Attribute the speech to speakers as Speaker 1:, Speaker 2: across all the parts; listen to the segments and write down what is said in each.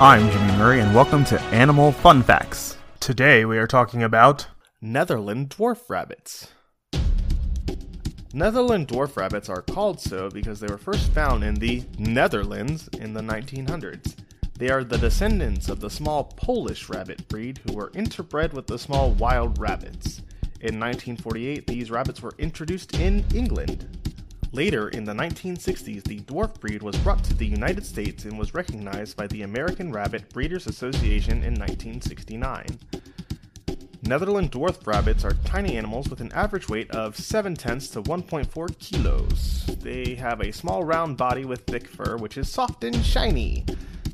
Speaker 1: I'm Jimmy Murray, and welcome to Animal Fun Facts. Today we are talking about Netherland dwarf rabbits. Netherland dwarf rabbits are called so because they were first found in the Netherlands in the 1900s. They are the descendants of the small Polish rabbit breed who were interbred with the small wild rabbits. In 1948, these rabbits were introduced in England. Later, in the 1960s, the dwarf breed was brought to the United States and was recognized by the American Rabbit Breeders Association in 1969. Netherland dwarf rabbits are tiny animals with an average weight of 7 tenths to 1.4 kilos. They have a small round body with thick fur, which is soft and shiny.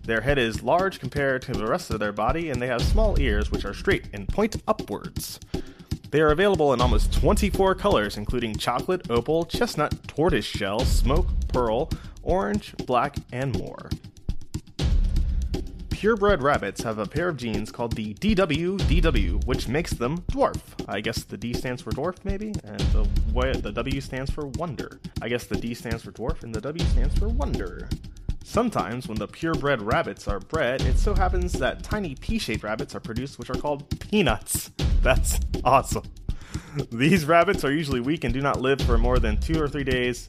Speaker 1: Their head is large compared to the rest of their body, and they have small ears, which are straight and point upwards. They are available in almost 24 colors, including chocolate, opal, chestnut, tortoise shell, smoke, pearl, orange, black, and more. Purebred rabbits have a pair of genes called the DWDW, which makes them dwarf. I guess the D stands for dwarf, maybe, and the, the W stands for wonder. I guess the D stands for dwarf, and the W stands for wonder. Sometimes, when the purebred rabbits are bred, it so happens that tiny pea shaped rabbits are produced, which are called peanuts. That's awesome. These rabbits are usually weak and do not live for more than two or three days,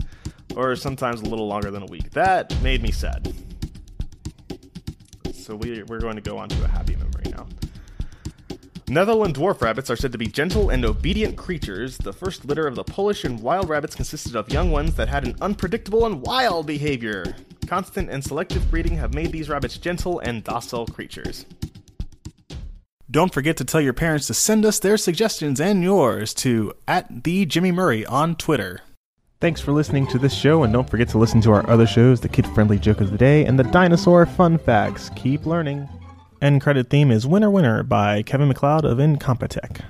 Speaker 1: or sometimes a little longer than a week. That made me sad. So we, we're going to go on to a happy memory now. Netherland dwarf rabbits are said to be gentle and obedient creatures. The first litter of the Polish and wild rabbits consisted of young ones that had an unpredictable and wild behavior. Constant and selective breeding have made these rabbits gentle and docile creatures. Don't forget to tell your parents to send us their suggestions and yours to at the Jimmy Murray on Twitter.
Speaker 2: Thanks for listening to this show, and don't forget to listen to our other shows the Kid Friendly Joke of the Day and the Dinosaur Fun Facts. Keep learning. End credit theme is Winner Winner by Kevin MacLeod of Incompetech.